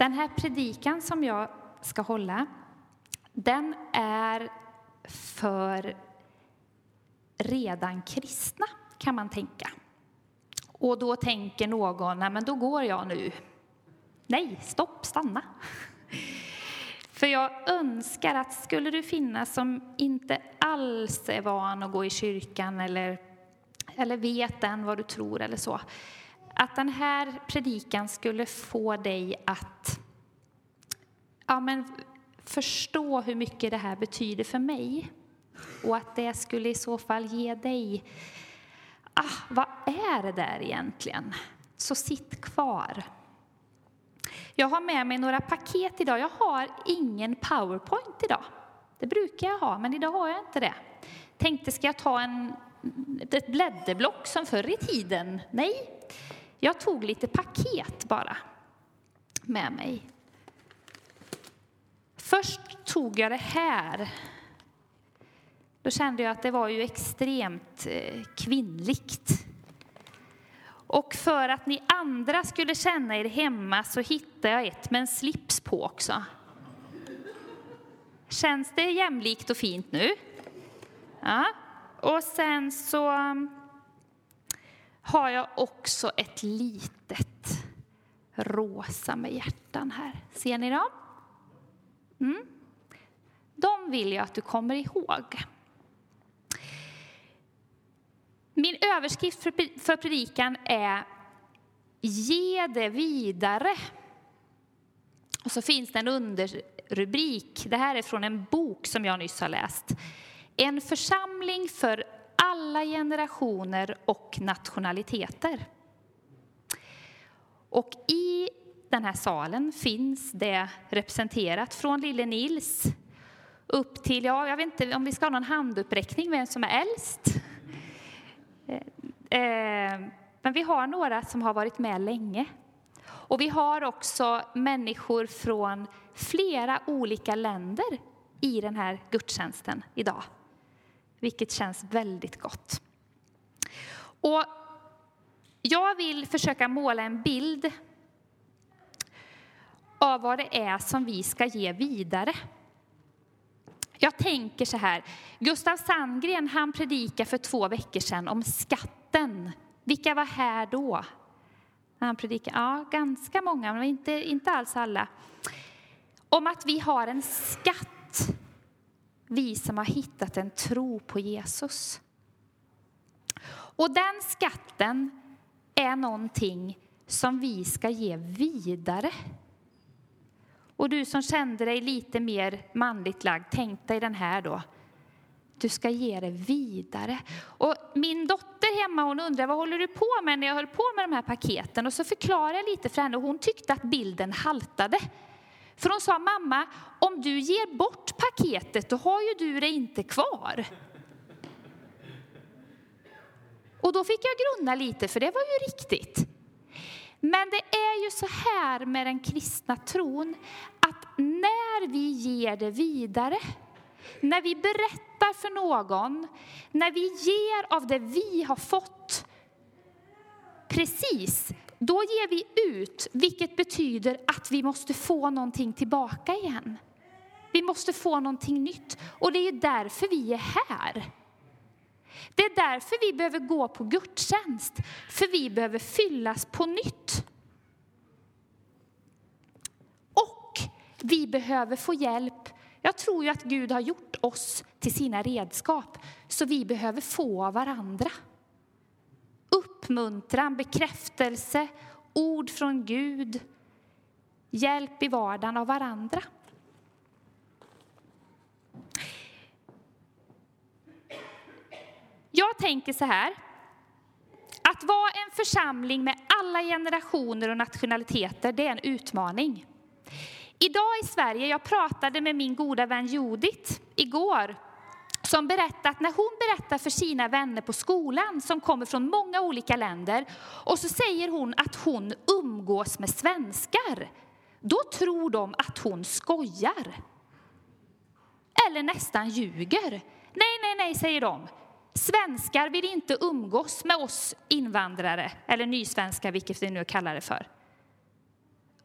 Den här predikan som jag ska hålla, den är för redan kristna, kan man tänka. Och då tänker någon, nej men då går jag nu. Nej, stopp, stanna. För jag önskar att skulle du finnas som inte alls är van att gå i kyrkan eller, eller vet än vad du tror eller så, att den här predikan skulle få dig att ja, men förstå hur mycket det här betyder för mig. Och att det skulle i så fall ge dig, ah, vad är det där egentligen? Så sitt kvar. Jag har med mig några paket idag. Jag har ingen powerpoint idag. Det brukar jag ha, men idag har jag inte det. Tänkte, ska jag ta en, ett blädderblock som förr i tiden? Nej, jag tog lite paket bara med mig. Först tog jag det här. Då kände jag att det var ju extremt eh, kvinnligt. Och för att ni andra skulle känna er hemma så hittade jag ett med en slips på också. Känns det jämlikt och fint nu? Ja. Och sen så har jag också ett litet rosa med hjärtan här. Ser ni dem? Mm. De vill jag att du kommer ihåg. Min överskrift för predikan är Ge det vidare. Och så finns det en underrubrik. Det här är från en bok som jag nyss har läst. En församling för alla generationer och nationaliteter. Och i den här salen finns det representerat från lille Nils upp till, ja, jag vet inte om vi ska ha någon handuppräckning vem som är äldst. Eh, eh, men vi har några som har varit med länge. Och vi har också människor från flera olika länder i den här gudstjänsten idag. Vilket känns väldigt gott. Och jag vill försöka måla en bild av vad det är som vi ska ge vidare. Jag tänker så här, Gustav Sandgren han predikade för två veckor sedan om skatten. Vilka var här då? Han predikade, ja, ganska många, men inte, inte alls alla. Om att vi har en skatt, vi som har hittat en tro på Jesus. Och den skatten är någonting som vi ska ge vidare. Och du som kände dig lite mer manligt lagd, tänk dig den här då. Du ska ge det vidare. Och min dotter hemma hon undrar vad håller du på med när jag höll på med de här paketen. Och så förklarade jag lite för henne och hon tyckte att bilden haltade. För hon sa mamma, om du ger bort paketet då har ju du det inte kvar. Och då fick jag grunna lite för det var ju riktigt. Men det är ju så här med den kristna tron att när vi ger det vidare, när vi berättar för någon, när vi ger av det vi har fått, precis, då ger vi ut, vilket betyder att vi måste få någonting tillbaka igen. Vi måste få någonting nytt och det är därför vi är här. Det är därför vi behöver gå på gudstjänst, för vi behöver fyllas på nytt. Och vi behöver få hjälp. Jag tror ju att Gud har gjort oss till sina redskap, så vi behöver få av varandra. Uppmuntran, bekräftelse, ord från Gud, hjälp i vardagen av varandra. Jag tänker så här, att vara en församling med alla generationer och nationaliteter, det är en utmaning. Idag i Sverige, jag pratade med min goda vän Judith igår, som berättade att när hon berättar för sina vänner på skolan som kommer från många olika länder och så säger hon att hon umgås med svenskar, då tror de att hon skojar. Eller nästan ljuger. Nej, nej, nej, säger de. Svenskar vill inte umgås med oss invandrare, eller nysvenskar, vilket vi nu kallar det för.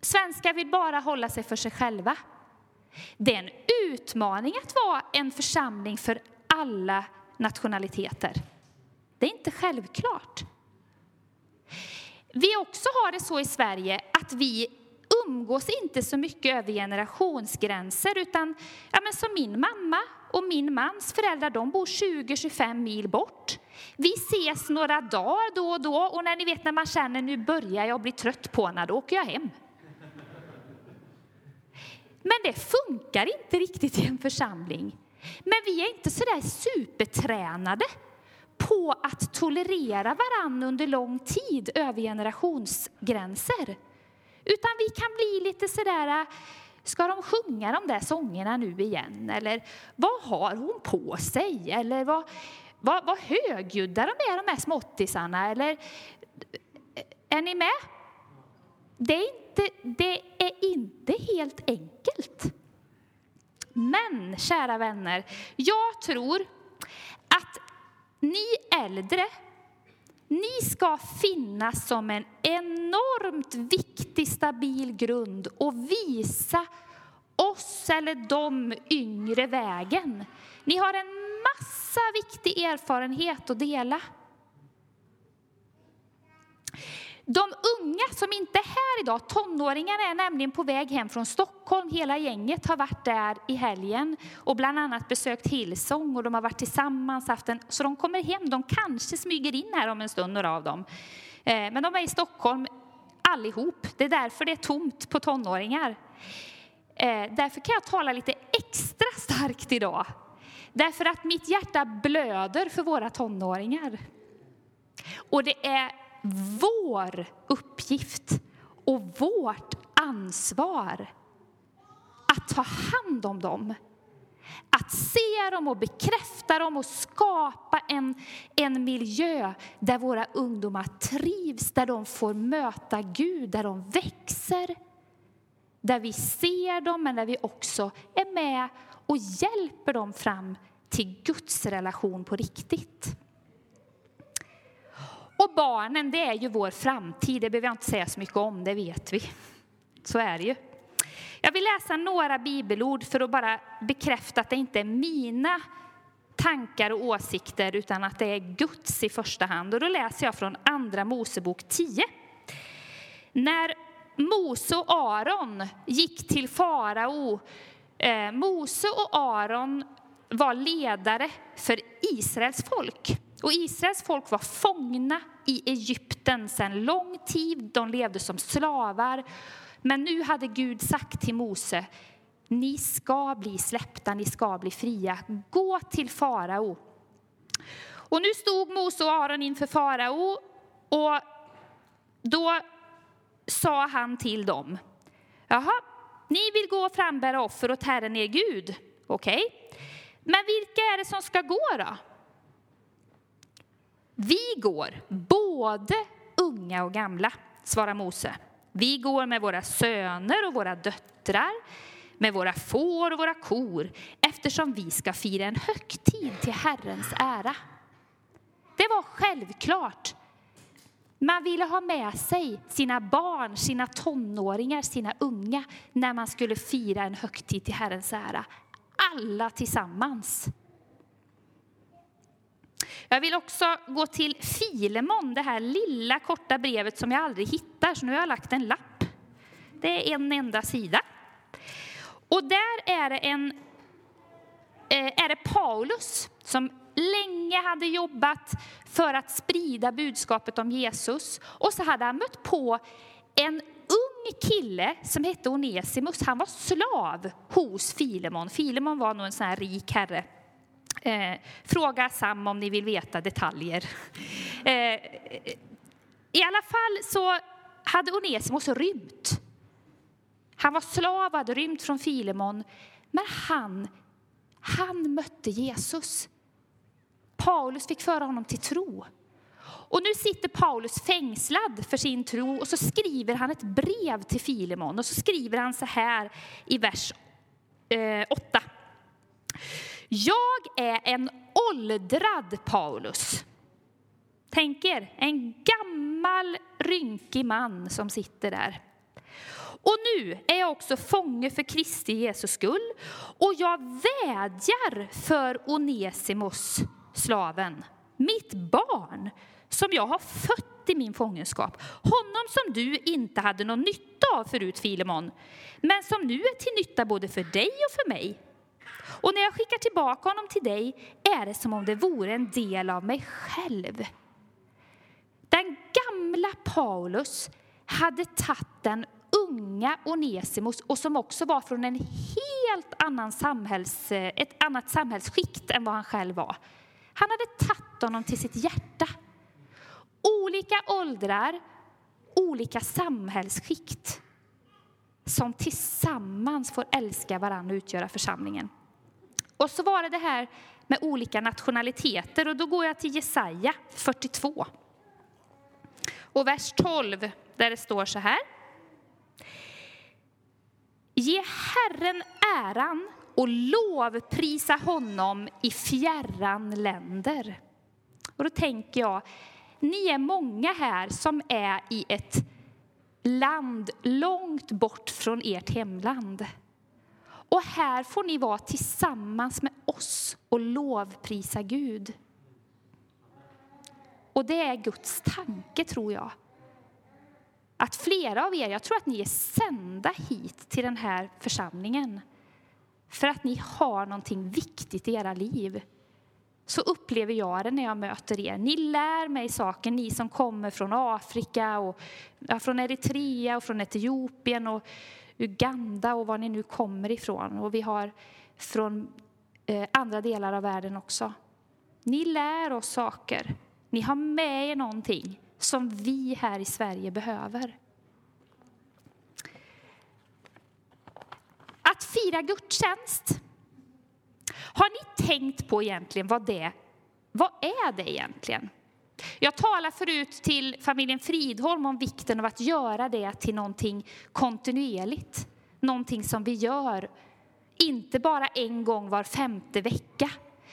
Svenskar vill bara hålla sig för sig själva. Det är en utmaning att vara en församling för alla nationaliteter. Det är inte självklart. Vi också har det så i Sverige att vi umgås inte så mycket över generationsgränser utan ja, men som min mamma och min mans föräldrar de bor 20-25 mil bort. Vi ses några dagar då och då och när ni vet när man känner nu börjar jag bli trött på henne, då åker jag hem. Men det funkar inte riktigt i en församling. Men vi är inte så där supertränade på att tolerera varann under lång tid över generationsgränser. Utan vi kan bli lite sådär, äh, ska de sjunga de där sångerna nu igen? Eller vad har hon på sig? Eller vad, vad, vad högljudda de är de här småttisarna? Eller äh, är ni med? Det är, inte, det är inte helt enkelt. Men, kära vänner, jag tror att ni äldre, ni ska finnas som en enormt viktig, stabil grund och visa oss eller de yngre vägen. Ni har en massa viktig erfarenhet att dela. De unga som inte är här idag, tonåringarna är nämligen på väg hem från Stockholm. Hela gänget har varit där i helgen och bland annat besökt Hillsong och de har varit tillsammans. Haft en, så de kommer hem, de kanske smyger in här om en stund, några av dem. Eh, men de är i Stockholm allihop. Det är därför det är tomt på tonåringar. Eh, därför kan jag tala lite extra starkt idag. Därför att mitt hjärta blöder för våra tonåringar. Och det är vår uppgift och vårt ansvar att ta hand om dem. Att se dem och bekräfta dem och skapa en, en miljö där våra ungdomar trivs, där de får möta Gud, där de växer. Där vi ser dem, men där vi också är med och hjälper dem fram till Guds relation på riktigt. Och barnen, det är ju vår framtid. Det behöver jag inte säga så mycket om, det vet vi. Så är det ju. Jag vill läsa några bibelord för att bara bekräfta att det inte är mina tankar och åsikter utan att det är Guds i första hand. Och då läser jag från Andra Mosebok 10. När Mose och Aron gick till farao, eh, Mose och Aron var ledare för Israels folk. Och Israels folk var fångna i Egypten sedan lång tid. De levde som slavar. Men nu hade Gud sagt till Mose, ni ska bli släppta, ni ska bli fria. Gå till farao. Och nu stod Mose och Aron inför farao och då sa han till dem, jaha, ni vill gå och frambära offer åt Herren er Gud, okej? Okay. Men vilka är det som ska gå då? Vi går, både unga och gamla, svarar Mose. Vi går med våra söner och våra döttrar, med våra får och våra kor, eftersom vi ska fira en högtid till Herrens ära. Det var självklart. Man ville ha med sig sina barn, sina tonåringar, sina unga när man skulle fira en högtid till Herrens ära. Alla tillsammans. Jag vill också gå till Filemon, det här lilla korta brevet som jag aldrig hittar, så nu har jag lagt en lapp. Det är en enda sida. Och där är det, en, eh, är det Paulus som länge hade jobbat för att sprida budskapet om Jesus. Och så hade han mött på en ung kille som hette Onesimus. Han var slav hos Filemon. Filemon var nog en sån här rik herre. Eh, fråga Sam om ni vill veta detaljer. Eh, I alla fall så hade Onesimos rymt. Han var slav och hade rymt från Filemon. Men han, han mötte Jesus. Paulus fick föra honom till tro. Och nu sitter Paulus fängslad för sin tro och så skriver han ett brev till Filemon och så skriver han så här i vers eh, 8. Jag är en åldrad Paulus. Tänk er, en gammal rynkig man som sitter där. Och nu är jag också fånge för Kristi Jesus skull och jag vädjar för Onesimos, slaven, mitt barn, som jag har fött i min fångenskap. Honom som du inte hade någon nytta av förut, Filemon, men som nu är till nytta både för dig och för mig. Och när jag skickar tillbaka honom till dig är det som om det vore en del av mig själv. Den gamla Paulus hade tagit den unga Onesimus och som också var från en helt annan samhälls, ett annat samhällsskikt än vad han själv var. Han hade tagit honom till sitt hjärta. Olika åldrar, olika samhällsskikt som tillsammans får älska varandra och utgöra församlingen. Och så var det det här med olika nationaliteter och då går jag till Jesaja 42. Och vers 12 där det står så här. Ge Herren äran och lovprisa honom i fjärran länder. Och då tänker jag, ni är många här som är i ett land långt bort från ert hemland. Och här får ni vara tillsammans med oss och lovprisa Gud. Och det är Guds tanke, tror jag. Att flera av er, jag tror att ni är sända hit till den här församlingen för att ni har någonting viktigt i era liv. Så upplever jag det när jag möter er. Ni lär mig saker, ni som kommer från Afrika, och, ja, från Eritrea och från Etiopien och Uganda och var ni nu kommer ifrån. Och vi har från eh, andra delar av världen också. Ni lär oss saker. Ni har med er någonting som vi här i Sverige behöver. Att fira gudstjänst. Har ni tänkt på egentligen vad det vad är det egentligen? Jag talade förut till familjen Fridholm om vikten av att göra det till någonting kontinuerligt. Någonting som vi gör, inte bara en gång var femte vecka.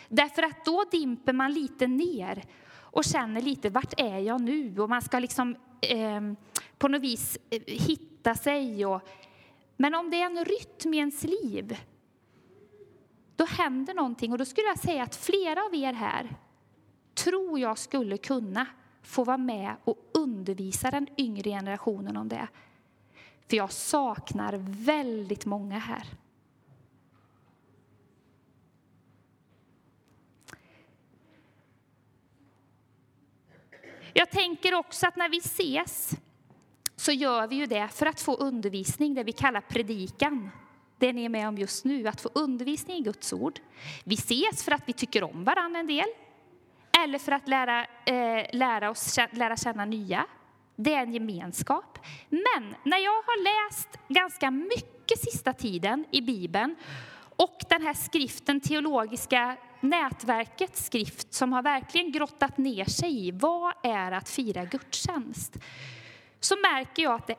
Därför att då dimper man lite ner och känner lite, vart är jag nu? Och man ska liksom eh, på något vis eh, hitta sig. Och, men om det är en rytm i ens liv, då händer någonting. Och då skulle jag säga att flera av er här tror jag skulle kunna få vara med och undervisa den yngre generationen om det. För jag saknar väldigt många här. Jag tänker också att när vi ses så gör vi ju det för att få undervisning, det vi kallar predikan. Det ni är med om just nu, att få undervisning i Guds ord. Vi ses för att vi tycker om varandra en del, eller för att lära, eh, lära oss lära känna nya. Det är en gemenskap. Men när jag har läst ganska mycket sista tiden i Bibeln och den här skriften, teologiska nätverkets skrift som har verkligen grottat ner sig i vad är att fira gudstjänst, så märker jag att det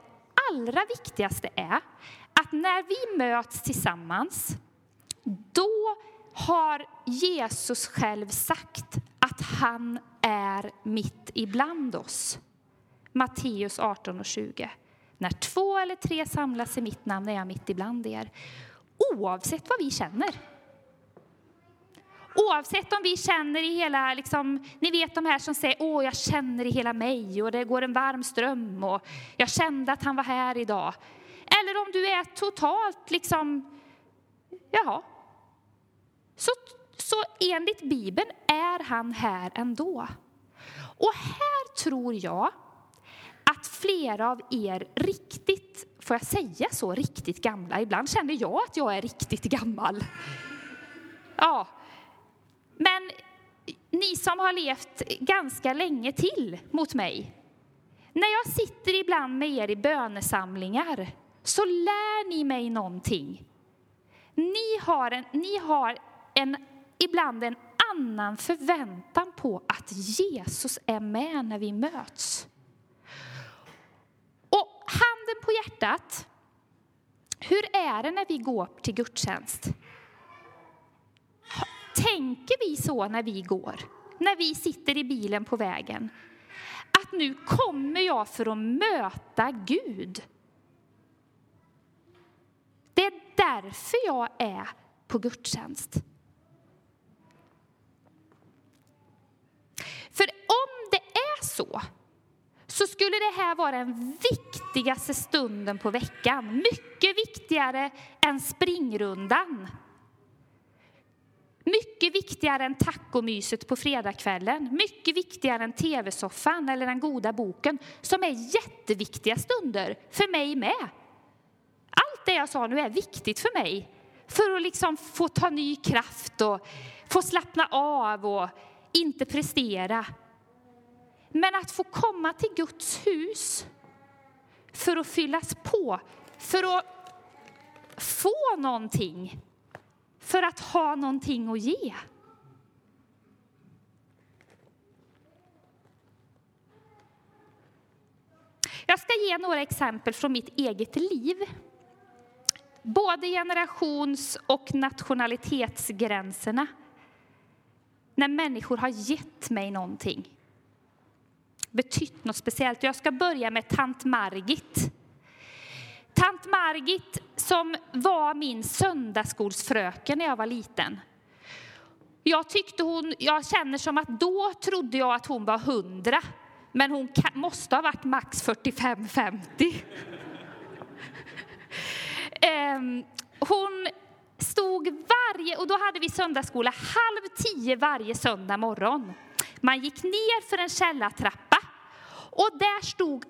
allra viktigaste är att när vi möts tillsammans, då har Jesus själv sagt att han är mitt ibland oss. Matteus 18 och 20. När två eller tre samlas i mitt namn är jag mitt ibland er. Oavsett vad vi känner. Oavsett om vi känner i hela, liksom, ni vet de här som säger åh jag känner i hela mig och det går en varm ström och jag kände att han var här idag. Eller om du är totalt liksom, jaha. Så, så enligt Bibeln är han här ändå. Och här tror jag att flera av er riktigt, får jag säga så, riktigt gamla, ibland känner jag att jag är riktigt gammal. Ja, men ni som har levt ganska länge till mot mig, när jag sitter ibland med er i bönesamlingar så lär ni mig någonting. Ni har, en, ni har en, ibland en annan förväntan på att Jesus är med när vi möts. Och handen på hjärtat, hur är det när vi går till gudstjänst? Tänker vi så när vi går? När vi sitter i bilen på vägen? Att nu kommer jag för att möta Gud. Det är därför jag är på gudstjänst. För om det är så, så skulle det här vara den viktigaste stunden på veckan. Mycket viktigare än springrundan. Mycket viktigare än tacomyset på fredagskvällen. Mycket viktigare än tv-soffan eller den goda boken, som är jätteviktiga stunder för mig med. Allt det jag sa nu är viktigt för mig, för att liksom få ta ny kraft och få slappna av och inte prestera. Men att få komma till Guds hus för att fyllas på, för att få någonting, för att ha någonting att ge. Jag ska ge några exempel från mitt eget liv. Både generations och nationalitetsgränserna när människor har gett mig någonting. Betytt något speciellt. Jag ska börja med tant Margit. Tant Margit som var min söndagsskolsfröken när jag var liten. Jag, tyckte hon, jag känner som att då trodde jag att hon var hundra, men hon måste ha varit max 45-50. Ehm, hon stod varje, och då hade vi söndagsskola halv tio varje söndag morgon. Man gick ner för en källartrappa och där stod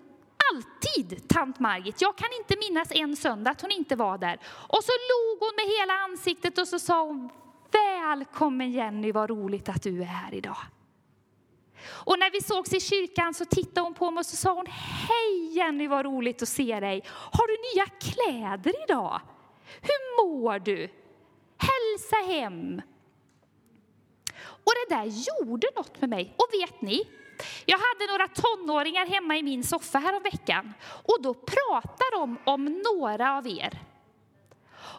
alltid tant Margit. Jag kan inte minnas en söndag att hon inte var där. Och så log hon med hela ansiktet och så sa hon Välkommen Jenny, vad roligt att du är här idag. Och när vi sågs i kyrkan så tittade hon på mig och så sa hon Hej Jenny, vad roligt att se dig. Har du nya kläder idag? Hur mår du? Hälsa hem. Och det där gjorde något med mig. Och vet ni, jag hade några tonåringar hemma i min soffa häromveckan och då pratade de om några av er.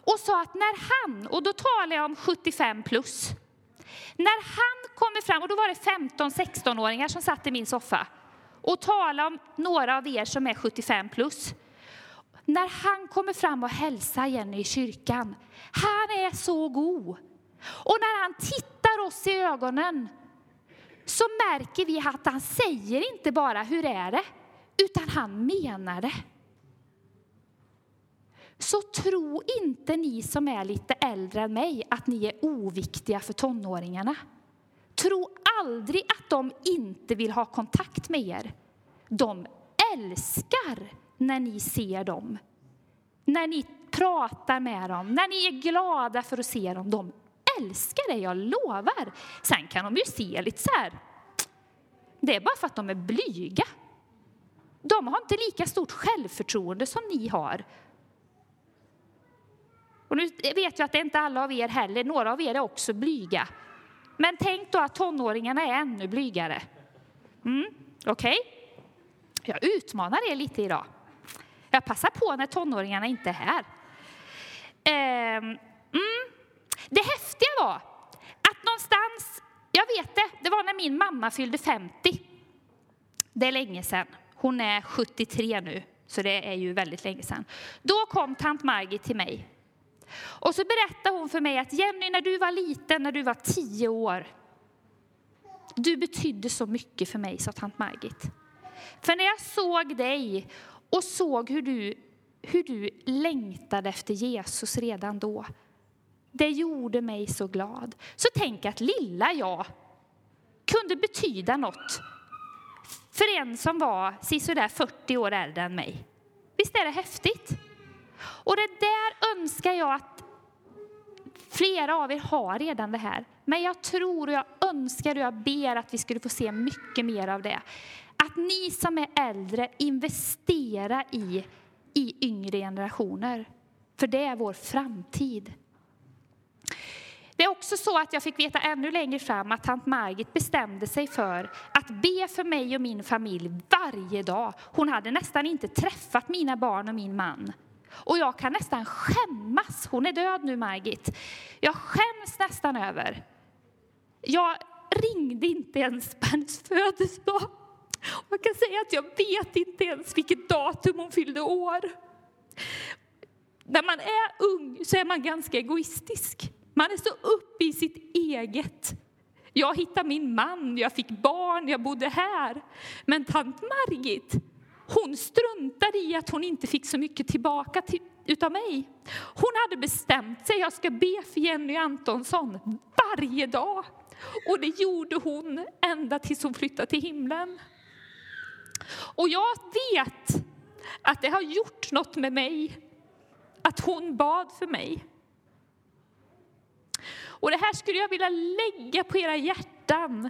Och sa att när han, och då talar jag om 75 plus, när han kommer fram, och då var det 15-16-åringar som satt i min soffa och talade om några av er som är 75 plus. När han kommer fram och hälsar Jenny i kyrkan, han är så god. Och när han tittar oss i ögonen så märker vi att han säger inte bara hur är det, utan han menar det. Så tro inte ni som är lite äldre än mig att ni är oviktiga för tonåringarna. Tro aldrig att de inte vill ha kontakt med er. De älskar när ni ser dem. När ni pratar med dem, när ni är glada för att se dem. De älskar det, jag lovar. Sen kan de ju se lite så här. Det är bara för att de är blyga. De har inte lika stort självförtroende som ni har. Och nu vet jag att det är inte alla av er heller, några av er är också blyga. Men tänk då att tonåringarna är ännu blygare. Mm, Okej? Okay? Jag utmanar er lite idag. Jag passar på när tonåringarna inte är här. Ehm, mm. Det häftiga var att någonstans, jag vet det, det var när min mamma fyllde 50. Det är länge sedan. Hon är 73 nu, så det är ju väldigt länge sedan. Då kom tant Margit till mig. Och så berättade hon för mig att Jenny, när du var liten, när du var 10 år, du betydde så mycket för mig, sa tant Margit. För när jag såg dig och såg hur du, hur du längtade efter Jesus redan då. Det gjorde mig så glad. Så tänk att lilla jag kunde betyda något för en som var sisådär 40 år äldre än mig. Visst är det häftigt? Och det där önskar jag att flera av er har redan det här. Men jag tror och jag önskar och jag ber att vi skulle få se mycket mer av det. Att ni som är äldre investerar i, i yngre generationer. För det är vår framtid. Det är också så att jag fick veta ännu längre fram att tant Margit bestämde sig för att be för mig och min familj varje dag. Hon hade nästan inte träffat mina barn och min man. Och jag kan nästan skämmas. Hon är död nu, Margit. Jag skäms nästan över. Jag ringde inte ens på hennes födelsedag. Man kan säga att jag vet inte ens vilket datum hon fyllde år. när man är ung så är man ganska egoistisk. Man är så uppe i sitt eget. Jag hittade min man, jag fick barn, jag bodde här. Men tant Margit, hon struntade i att hon inte fick så mycket tillbaka till, utav mig. Hon hade bestämt sig, jag ska be för Jenny Antonsson varje dag. Och det gjorde hon ända tills hon flyttade till himlen. Och jag vet att det har gjort något med mig att hon bad för mig. Och det här skulle jag vilja lägga på era hjärtan,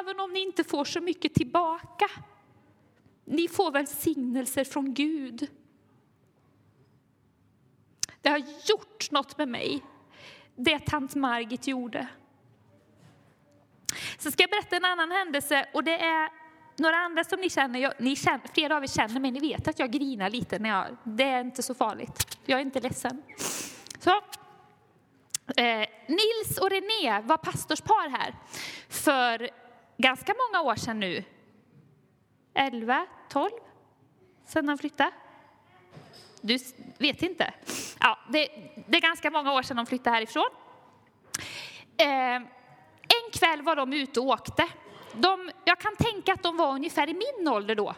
även om ni inte får så mycket tillbaka. Ni får välsignelser från Gud. Det har gjort något med mig, det tant Margit gjorde. Så ska jag berätta en annan händelse och det är några andra som ni känner, jag, ni känner, flera av er känner mig, ni vet att jag grinar lite när jag, det är inte så farligt. Jag är inte ledsen. Så, eh, Nils och René var pastorspar här för ganska många år sedan nu. 11, 12 sedan de flyttade. Du vet inte? Ja, det, det, är ganska många år sedan de flyttade härifrån. Eh, en kväll var de ute och åkte de, jag kan tänka att de var ungefär i min ålder då.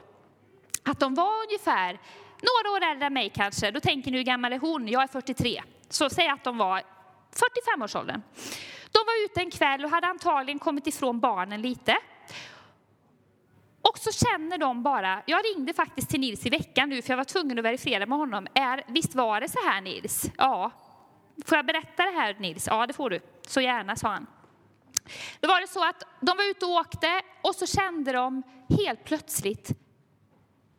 Att de var ungefär några år äldre än mig kanske. Då tänker ni hur gammal är hon? Jag är 43. Så säg att de var 45-årsåldern. De var ute en kväll och hade antagligen kommit ifrån barnen lite. Och så känner de bara, jag ringde faktiskt till Nils i veckan nu för jag var tvungen att verifiera med honom. Är, visst var det så här Nils? Ja. Får jag berätta det här Nils? Ja det får du. Så gärna, sa han. Då var det så att de var ute och åkte och så kände de helt plötsligt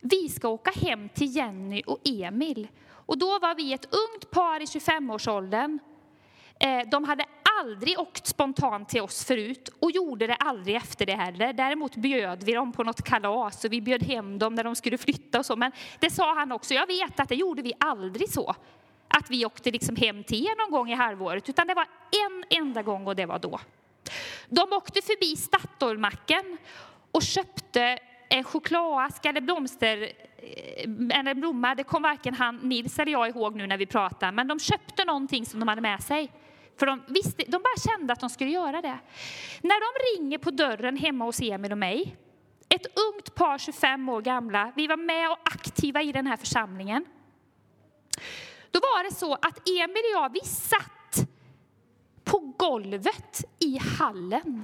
vi ska åka hem till Jenny och Emil. Och då var vi ett ungt par i 25-årsåldern. Eh, de hade aldrig åkt spontant till oss förut och gjorde det aldrig efter det heller. Däremot bjöd vi dem på något kalas och vi bjöd hem dem när de skulle flytta och så. Men det sa han också, jag vet att det gjorde vi aldrig så. Att vi åkte liksom hem till er någon gång i halvåret, utan det var en enda gång och det var då. De åkte förbi Statoilmacken och köpte en chokladask eller blomster eh, eller blomma. Det kom varken han, Nils eller jag ihåg nu när vi pratade, men de köpte någonting som de hade med sig. För de, visste, de bara kände att de skulle göra det. När de ringer på dörren hemma hos Emil och mig, ett ungt par 25 år gamla, vi var med och aktiva i den här församlingen. Då var det så att Emil och jag, vi satt på golvet i hallen.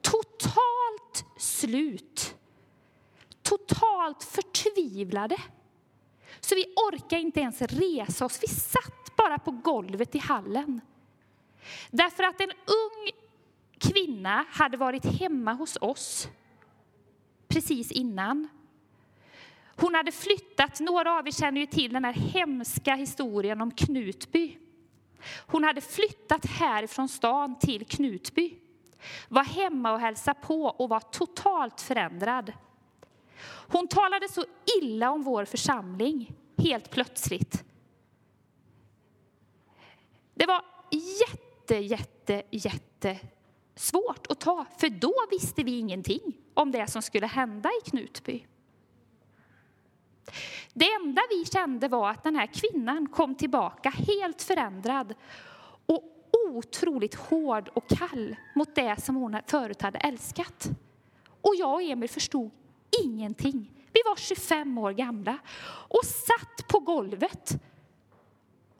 Totalt slut. Totalt förtvivlade. Så vi orkade inte ens resa oss. Vi satt bara på golvet i hallen. Därför att en ung kvinna hade varit hemma hos oss precis innan. Hon hade flyttat, några av er känner ju till den här hemska historien om Knutby. Hon hade flyttat härifrån stan till Knutby, var hemma och hälsade på och var totalt förändrad. Hon talade så illa om vår församling helt plötsligt. Det var jätte, jätte, jätte svårt att ta, för då visste vi ingenting om det som skulle hända i Knutby. Det enda vi kände var att den här kvinnan kom tillbaka helt förändrad och otroligt hård och kall mot det som hon förut hade älskat. Och jag och Emil förstod ingenting. Vi var 25 år gamla och satt på golvet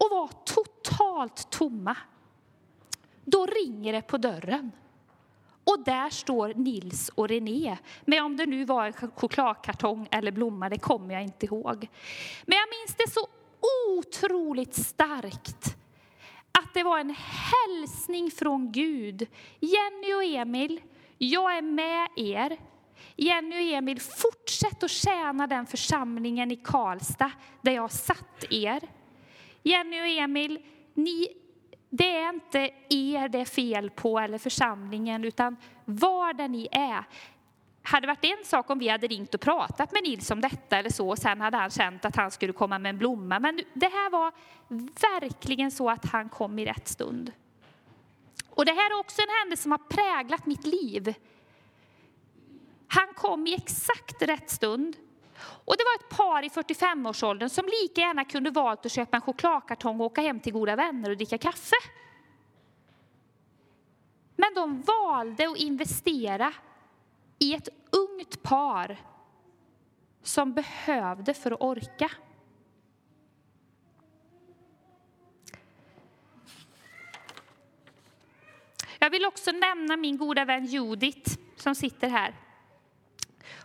och var totalt tomma. Då ringer det på dörren. Och där står Nils och René Men om det nu var en chokladkartong eller blomma, det kommer jag inte ihåg. Men jag minns det så otroligt starkt att det var en hälsning från Gud. Jenny och Emil, jag är med er. Jenny och Emil, fortsätt att tjäna den församlingen i Karlstad där jag satt er. Jenny och Emil, ni det är inte er det är fel på eller församlingen, utan var där ni är. Hade varit en sak om vi hade ringt och pratat med Nils om detta eller så, och sen hade han känt att han skulle komma med en blomma. Men det här var verkligen så att han kom i rätt stund. Och det här är också en händelse som har präglat mitt liv. Han kom i exakt rätt stund och det var ett par i 45-årsåldern som lika gärna kunde valt att köpa en chokladkartong och åka hem till goda vänner och dricka kaffe. Men de valde att investera i ett ungt par som behövde för att orka. Jag vill också nämna min goda vän Judith som sitter här.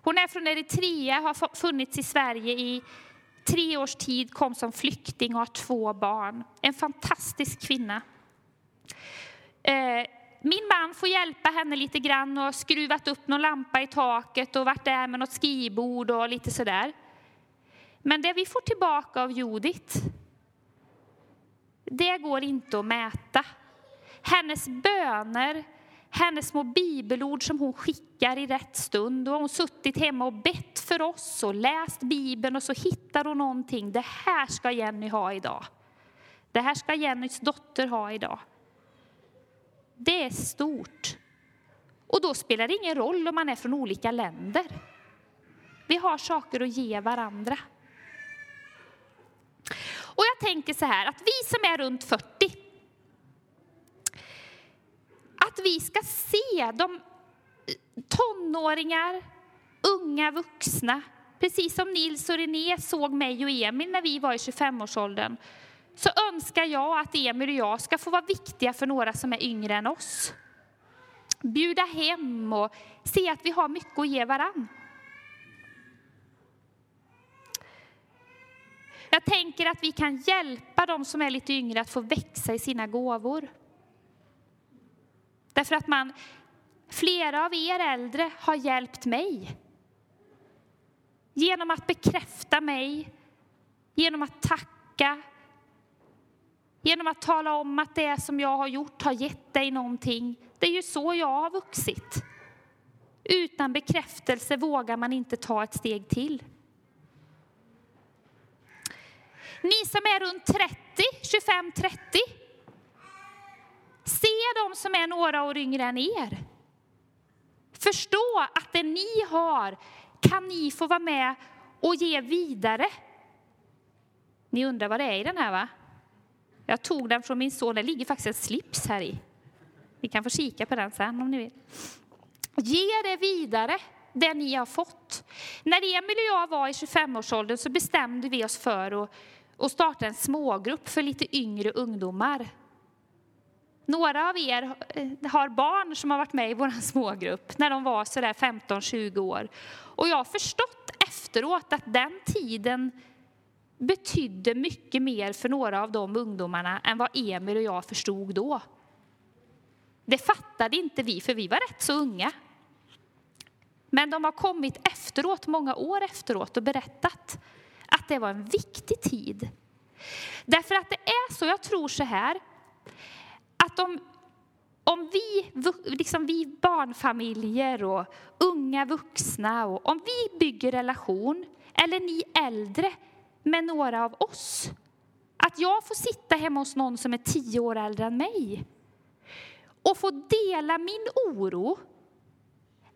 Hon är från Eritrea, har funnits i Sverige i tre års tid, kom som flykting och har två barn. En fantastisk kvinna. Eh, min man får hjälpa henne lite grann och har skruvat upp någon lampa i taket och varit där med något skrivbord och lite sådär. Men det vi får tillbaka av Judith, det går inte att mäta. Hennes böner, hennes små bibelord som hon skickar i rätt stund. Då har hon suttit hemma och bett för oss och läst Bibeln och så hittar hon någonting. Det här ska Jenny ha idag. Det här ska Jennys dotter ha idag. Det är stort. Och då spelar det ingen roll om man är från olika länder. Vi har saker att ge varandra. Och jag tänker så här, att vi som är runt 40, att vi ska se de tonåringar, unga vuxna, precis som Nils och René såg mig och Emil när vi var i 25-årsåldern, så önskar jag att Emil och jag ska få vara viktiga för några som är yngre än oss. Bjuda hem och se att vi har mycket att ge varann. Jag tänker att vi kan hjälpa de som är lite yngre att få växa i sina gåvor. Därför att man, flera av er äldre har hjälpt mig. Genom att bekräfta mig, genom att tacka, Genom att tala om att det som jag har gjort har gett dig någonting. Det är ju så jag har vuxit. Utan bekräftelse vågar man inte ta ett steg till. Ni som är runt 30, 25-30. Se dem som är några år yngre än er. Förstå att det ni har kan ni få vara med och ge vidare. Ni undrar vad det är i den här va? Jag tog den från min son, det ligger faktiskt en slips här i. Ni kan få kika på den sen om ni vill. Ge det vidare, det ni har fått. När Emil och jag var i 25-årsåldern så bestämde vi oss för att, att starta en smågrupp för lite yngre ungdomar. Några av er eh, har barn som har varit med i vår smågrupp när de var sådär 15-20 år. Och jag har förstått efteråt att den tiden betydde mycket mer för några av de ungdomarna än vad Emil och jag förstod då. Det fattade inte vi, för vi var rätt så unga. Men de har kommit efteråt, många år efteråt och berättat att det var en viktig tid. Därför att det är så, jag tror så här, att om, om vi, liksom vi barnfamiljer och unga vuxna, och om vi bygger relation, eller ni äldre med några av oss. Att jag får sitta hemma hos någon som är tio år äldre än mig och få dela min oro.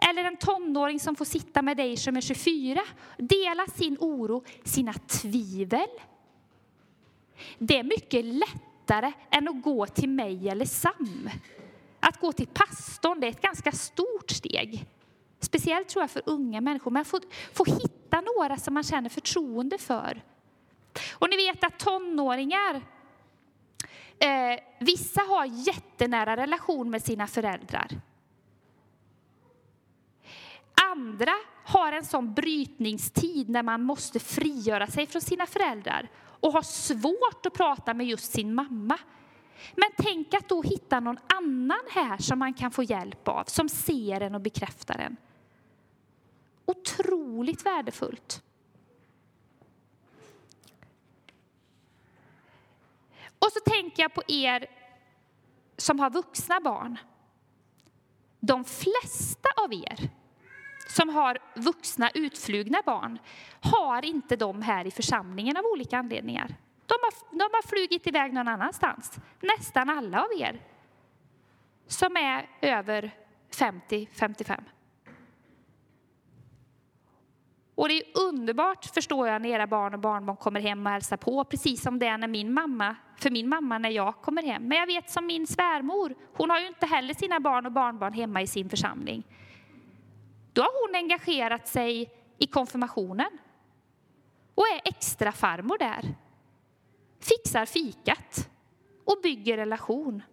Eller en tonåring som får sitta med dig som är 24, dela sin oro, sina tvivel. Det är mycket lättare än att gå till mig eller Sam. Att gå till pastorn det är ett ganska stort steg. Speciellt tror jag för unga människor. Men att få, få hitta några som man känner förtroende för. Och ni vet att tonåringar, eh, vissa har jättenära relation med sina föräldrar. Andra har en sån brytningstid när man måste frigöra sig från sina föräldrar och har svårt att prata med just sin mamma. Men tänk att då hitta någon annan här som man kan få hjälp av, som ser en och bekräftar en. Otroligt värdefullt. Och så tänker jag på er som har vuxna barn. De flesta av er som har vuxna utflugna barn har inte de här i församlingen av olika anledningar. De har, de har flugit iväg någon annanstans. Nästan alla av er som är över 50-55. Och det är underbart, förstår jag, när era barn och barnbarn kommer hem och hälsar på, precis som det är när min mamma, för min mamma när jag kommer hem. Men jag vet som min svärmor, hon har ju inte heller sina barn och barnbarn hemma i sin församling. Då har hon engagerat sig i konfirmationen och är extra farmor där. Fixar fikat och bygger relation.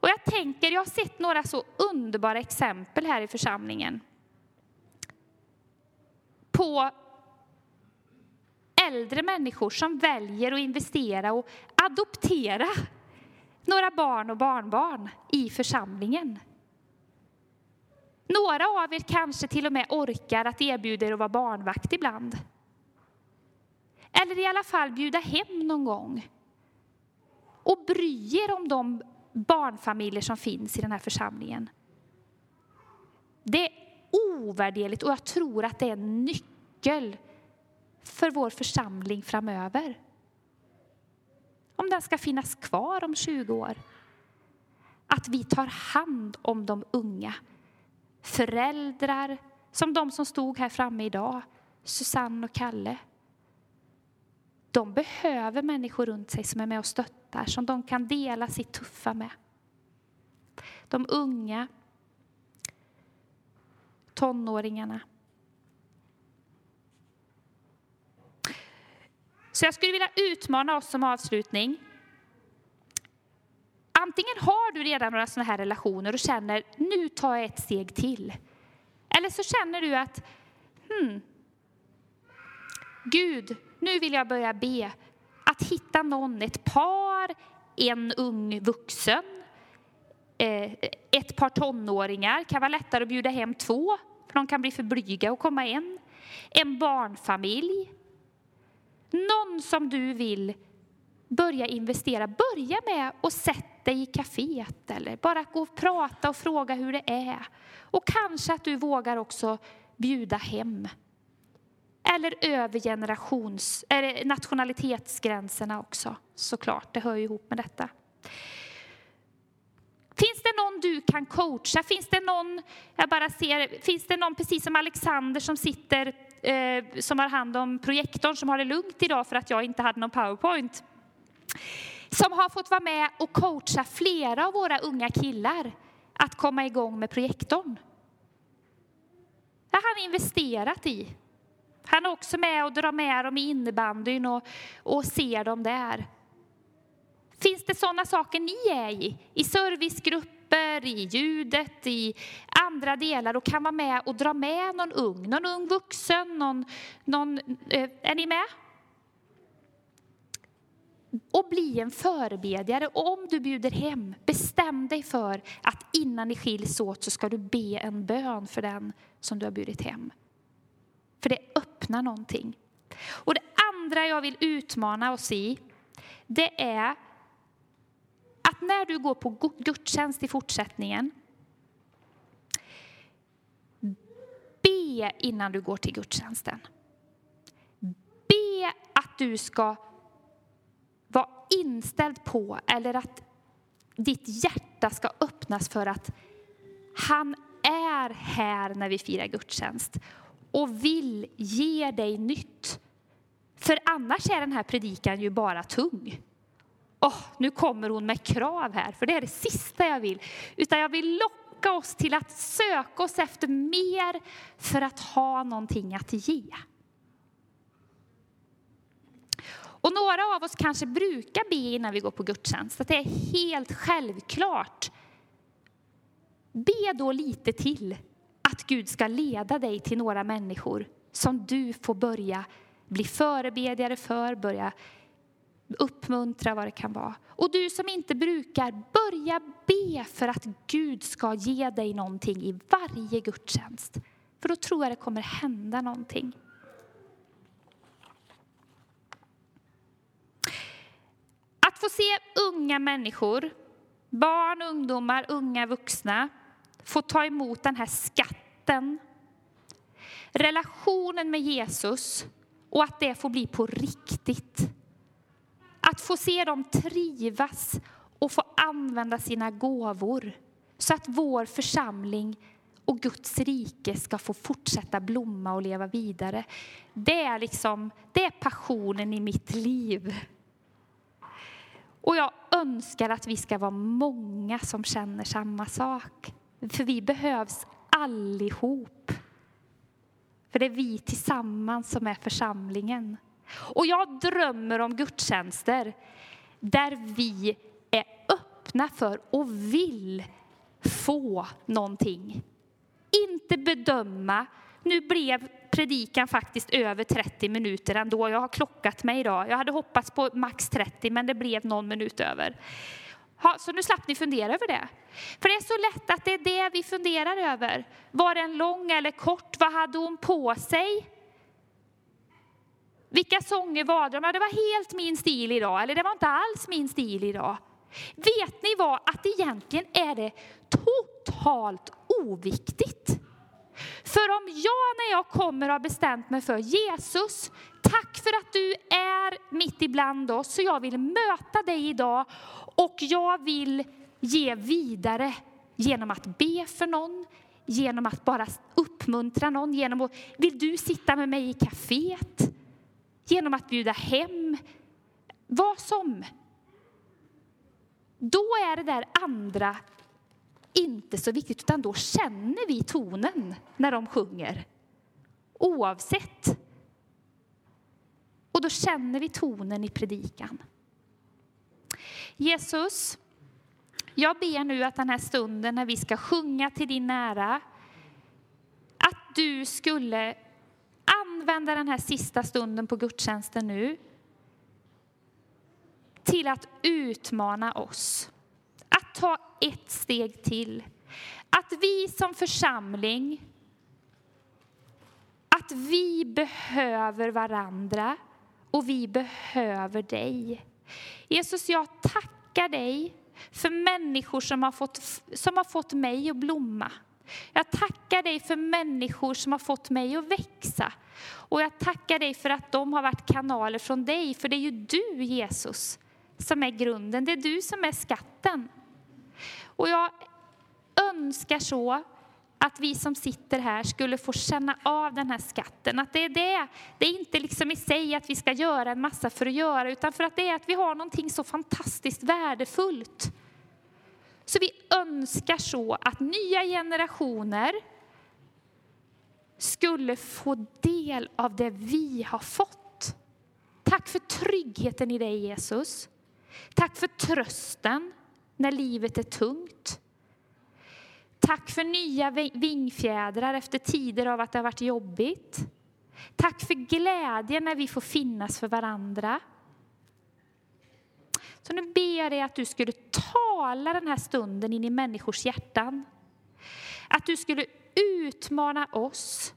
Och jag tänker, jag har sett några så underbara exempel här i församlingen på äldre människor som väljer att investera och adoptera några barn och barnbarn i församlingen. Några av er kanske till och med orkar att erbjuda er att vara barnvakt ibland. Eller i alla fall bjuda hem någon gång. Och bry er om de barnfamiljer som finns i den här församlingen. Det är ovärderligt och jag tror att det är en nyckel för vår församling framöver. Om den ska finnas kvar om 20 år. Att vi tar hand om de unga. Föräldrar, som de som stod här framme idag, Susanne och Kalle. De behöver människor runt sig som är med och stöttar, som de kan dela sitt tuffa med. De unga, tonåringarna. Så jag skulle vilja utmana oss som avslutning. Antingen har du redan några sådana här relationer och känner nu tar jag ett steg till. Eller så känner du att hmm, Gud, nu vill jag börja be att hitta någon, ett par, en ung vuxen, eh, ett par tonåringar. Kan vara lättare att bjuda hem två, för de kan bli för blyga att komma en. En barnfamilj. Någon som du vill börja investera. Börja med att sätta dig i kaféet eller bara gå och prata och fråga hur det är. Och kanske att du vågar också bjuda hem eller över generations, eller nationalitetsgränserna också, såklart. Det hör ju ihop med detta. Finns det någon du kan coacha? Finns det någon, jag bara ser, finns det någon precis som Alexander som sitter, eh, som har hand om projektorn, som har det lugnt idag för att jag inte hade någon powerpoint? Som har fått vara med och coacha flera av våra unga killar att komma igång med projektorn. Det har han investerat i. Han är också med och drar med dem i innebandyn och, och ser dem där. Finns det sådana saker ni är i? I servicegrupper, i ljudet, i andra delar och kan vara med och dra med någon ung, någon ung vuxen, någon, någon eh, är ni med? Och bli en förebedjare. Och om du bjuder hem, bestäm dig för att innan ni skiljs åt så ska du be en bön för den som du har bjudit hem. För det öppnar någonting. Och det andra jag vill utmana oss i, det är att när du går på gudstjänst i fortsättningen, be innan du går till gudstjänsten. Be att du ska vara inställd på, eller att ditt hjärta ska öppnas för att han är här när vi firar gudstjänst och vill ge dig nytt. För annars är den här predikan ju bara tung. Oh, nu kommer hon med krav här, för det är det sista jag vill. Utan jag vill locka oss till att söka oss efter mer för att ha någonting att ge. Och några av oss kanske brukar be innan vi går på gudstjänst, att det är helt självklart. Be då lite till att Gud ska leda dig till några människor som du får börja bli förebedjare för, börja uppmuntra vad det kan vara. Och du som inte brukar, börja be för att Gud ska ge dig någonting i varje gudstjänst. För då tror jag det kommer hända någonting. Att få se unga människor, barn, ungdomar, unga vuxna, få ta emot den här skatten, relationen med Jesus och att det får bli på riktigt. Att få se dem trivas och få använda sina gåvor så att vår församling och Guds rike ska få fortsätta blomma och leva vidare. Det är, liksom, det är passionen i mitt liv. Och jag önskar att vi ska vara många som känner samma sak. För vi behövs allihop. För det är vi tillsammans som är församlingen. Och jag drömmer om gudstjänster där vi är öppna för och vill få någonting. Inte bedöma. Nu blev predikan faktiskt över 30 minuter ändå. Jag har klockat mig idag. Jag hade hoppats på max 30 men det blev någon minut över. Ha, så nu slapp ni fundera över det. För det är så lätt att det är det vi funderar över. Var den lång eller kort? Vad hade hon på sig? Vilka sånger var det? Ja, det var helt min stil idag, eller det var inte alls min stil idag. Vet ni vad? Att egentligen är det totalt oviktigt. För om jag när jag kommer har bestämt mig för Jesus, tack för att du är mitt ibland oss, så jag vill möta dig idag och jag vill ge vidare genom att be för någon, genom att bara uppmuntra någon, genom att, vill du sitta med mig i kaféet? Genom att bjuda hem, vad som. Då är det där andra inte så viktigt, utan då känner vi tonen när de sjunger. Oavsett. Och då känner vi tonen i predikan. Jesus, jag ber nu att den här stunden när vi ska sjunga till din nära, att du skulle använda den här sista stunden på gudstjänsten nu till att utmana oss. Ta ett steg till. Att vi som församling, att vi behöver varandra och vi behöver dig. Jesus, jag tackar dig för människor som har fått, som har fått mig att blomma. Jag tackar dig för människor som har fått mig att växa. Och jag tackar dig för att de har varit kanaler från dig, för det är ju du, Jesus, som är grunden. Det är du som är skatten. Och jag önskar så att vi som sitter här skulle få känna av den här skatten. Att det är det. Det är inte liksom i sig att vi ska göra en massa för att göra, utan för att det är att vi har någonting så fantastiskt värdefullt. Så vi önskar så att nya generationer skulle få del av det vi har fått. Tack för tryggheten i dig Jesus. Tack för trösten när livet är tungt. Tack för nya vingfjädrar efter tider av att det har varit jobbigt. Tack för glädje när vi får finnas för varandra. Så nu ber jag dig att du skulle tala den här stunden in i människors hjärtan. Att du skulle utmana oss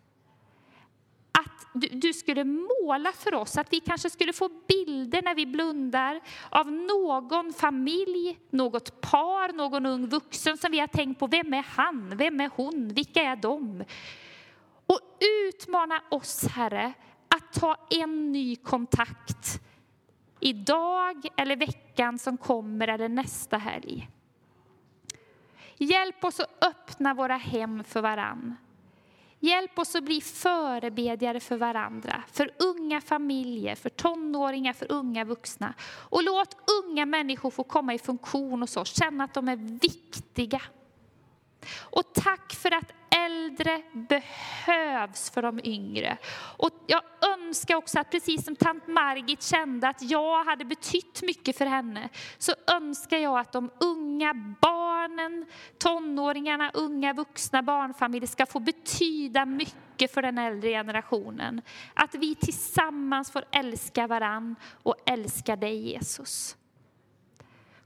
du, du, skulle måla för oss, att vi kanske skulle få bilder när vi blundar av någon familj, något par, någon ung vuxen som vi har tänkt på. Vem är han? Vem är hon? Vilka är de? Och utmana oss, Herre, att ta en ny kontakt idag eller veckan som kommer eller nästa helg. Hjälp oss att öppna våra hem för varann. Hjälp oss att bli förebedjare för varandra, för unga familjer, för tonåringar, för unga vuxna. Och låt unga människor få komma i funktion hos oss, känna att de är viktiga. Och tack för att äldre behövs för de yngre. Och jag önskar också att precis som tant Margit kände att jag hade betytt mycket för henne, så önskar jag att de unga barnen, tonåringarna, unga vuxna, barnfamiljer ska få betyda mycket för den äldre generationen. Att vi tillsammans får älska varann och älska dig Jesus.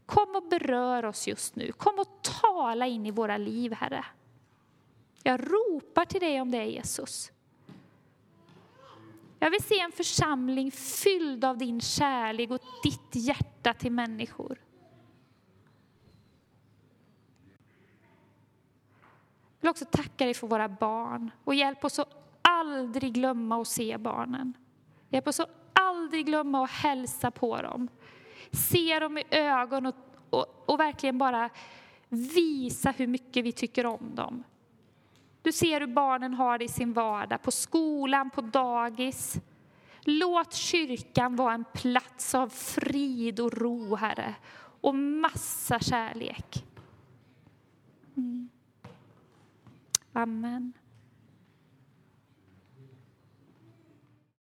Kom och berör oss just nu. Kom och tala in i våra liv, Herre. Jag ropar till dig om det, Jesus. Jag vill se en församling fylld av din kärlek och ditt hjärta till människor. Jag vill också tacka dig för våra barn och hjälp oss att aldrig glömma att se barnen. Hjälp oss att aldrig glömma att hälsa på dem. Se dem i ögonen och, och, och verkligen bara visa hur mycket vi tycker om dem. Du ser hur barnen har det i sin vardag, på skolan, på dagis. Låt kyrkan vara en plats av frid och ro, Herre, och massa kärlek. Mm. Amen.